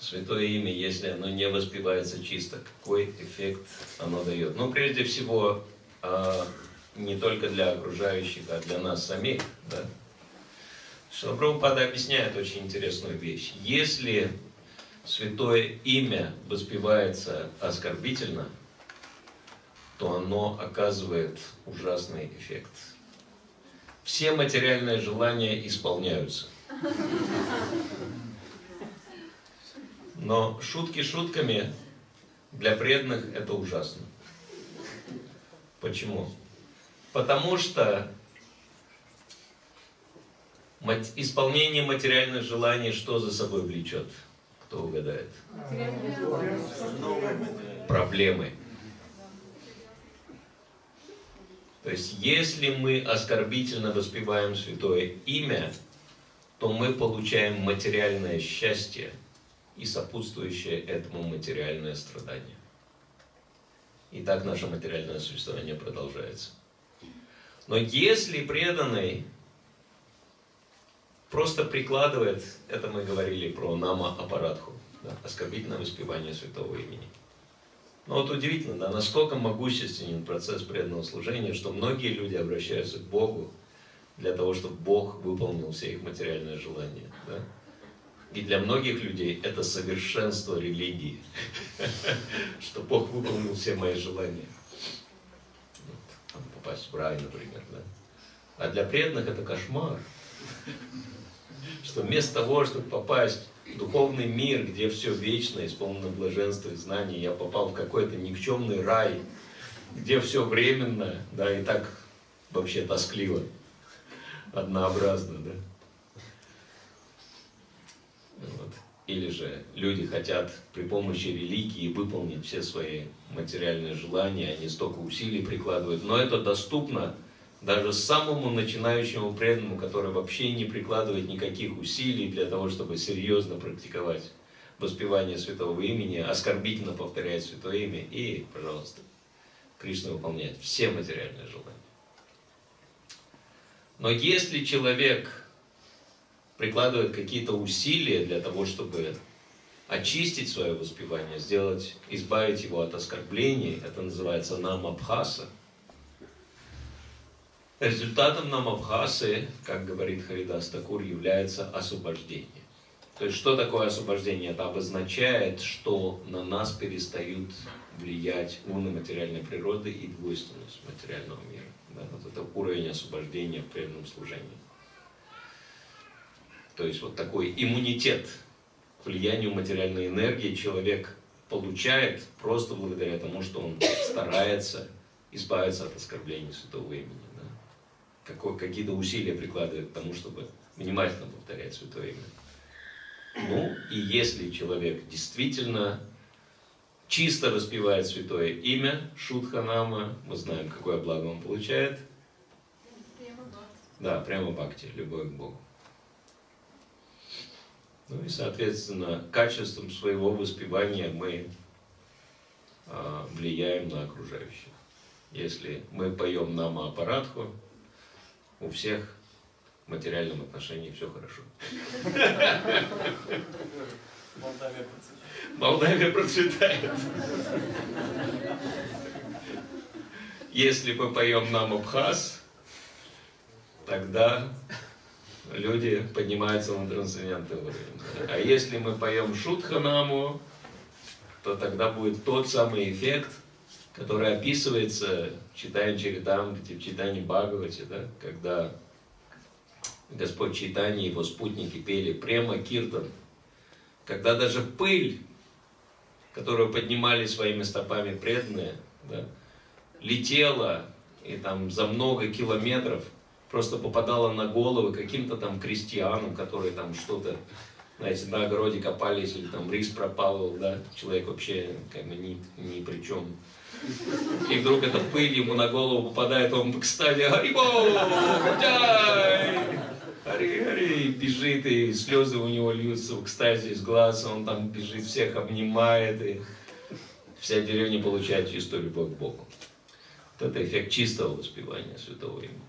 если оно не воспевается чисто, какой эффект оно дает. Ну, прежде всего, а, не только для окружающих, а для нас самих. Да? Шилапрабхупада объясняет очень интересную вещь. Если святое имя воспевается оскорбительно, то оно оказывает ужасный эффект. Все материальные желания исполняются. Но шутки шутками для преданных это ужасно. Почему? Потому что исполнение материальных желаний что за собой влечет? Кто угадает? Проблемы. То есть, если мы оскорбительно воспеваем святое имя, то мы получаем материальное счастье и сопутствующее этому материальное страдание. И так наше материальное существование продолжается. Но если преданный просто прикладывает, это мы говорили про нама аппаратху, да, оскорбительное воспевание святого имени. Но вот удивительно, да, насколько могущественен процесс преданного служения, что многие люди обращаются к Богу для того, чтобы Бог выполнил все их материальные желания. Да? И для многих людей это совершенство религии, что Бог выполнил все мои желания. попасть в рай, например. Да? А для преданных это кошмар что вместо того, чтобы попасть в духовный мир, где все вечно, исполнено блаженства и знаний, я попал в какой-то никчемный рай, где все временно, да, и так вообще тоскливо, однообразно, да. Вот. Или же люди хотят при помощи религии выполнить все свои материальные желания, они столько усилий прикладывают, но это доступно даже самому начинающему преданному, который вообще не прикладывает никаких усилий для того, чтобы серьезно практиковать воспевание святого имени, оскорбительно повторяет святое имя, и, пожалуйста, Кришна выполняет все материальные желания. Но если человек прикладывает какие-то усилия для того, чтобы очистить свое воспевание, сделать, избавить его от оскорблений, это называется намабхаса, Результатом намабхасы, как говорит Харидас Такур, является освобождение. То есть, что такое освобождение? Это обозначает, что на нас перестают влиять уны материальной природы и двойственность материального мира. Да? Вот это уровень освобождения в преданном служении. То есть, вот такой иммунитет к влиянию материальной энергии человек получает просто благодаря тому, что он старается избавиться от оскорблений святого имени какие-то усилия прикладывает к тому, чтобы внимательно повторять Святое Имя. Ну, и если человек действительно чисто распевает Святое Имя, Шутханама, мы знаем, какое благо он получает. Да, прямо бхакти, любовь к Богу. Ну и, соответственно, качеством своего воспевания мы а, влияем на окружающих. Если мы поем нама аппаратху, у всех в материальном отношении все хорошо. Молдавия процветает. Молдавия процветает. Если мы поем нам Абхаз, тогда люди поднимаются на трансцендентный. А если мы поем Шутханаму, то тогда будет тот самый эффект, который описывается в читании Чаритамрити, в читании Бхагавати, да, когда Господь Читани и его спутники пели прямо киртан, когда даже пыль, которую поднимали своими стопами преданные, да, летела и там за много километров просто попадала на головы каким-то там крестьянам, которые там что-то, знаете, на огороде копались, или там рис пропал, да, человек вообще как бы ни, ни при чем. И вдруг эта пыль ему на голову попадает, он в экстазе, Харибо, Хари, Хари, бежит, и слезы у него льются в экстазе из глаз, он там бежит, всех обнимает, и вся деревня получает чистую любовь к Богу. Вот это эффект чистого воспевания Святого Имени.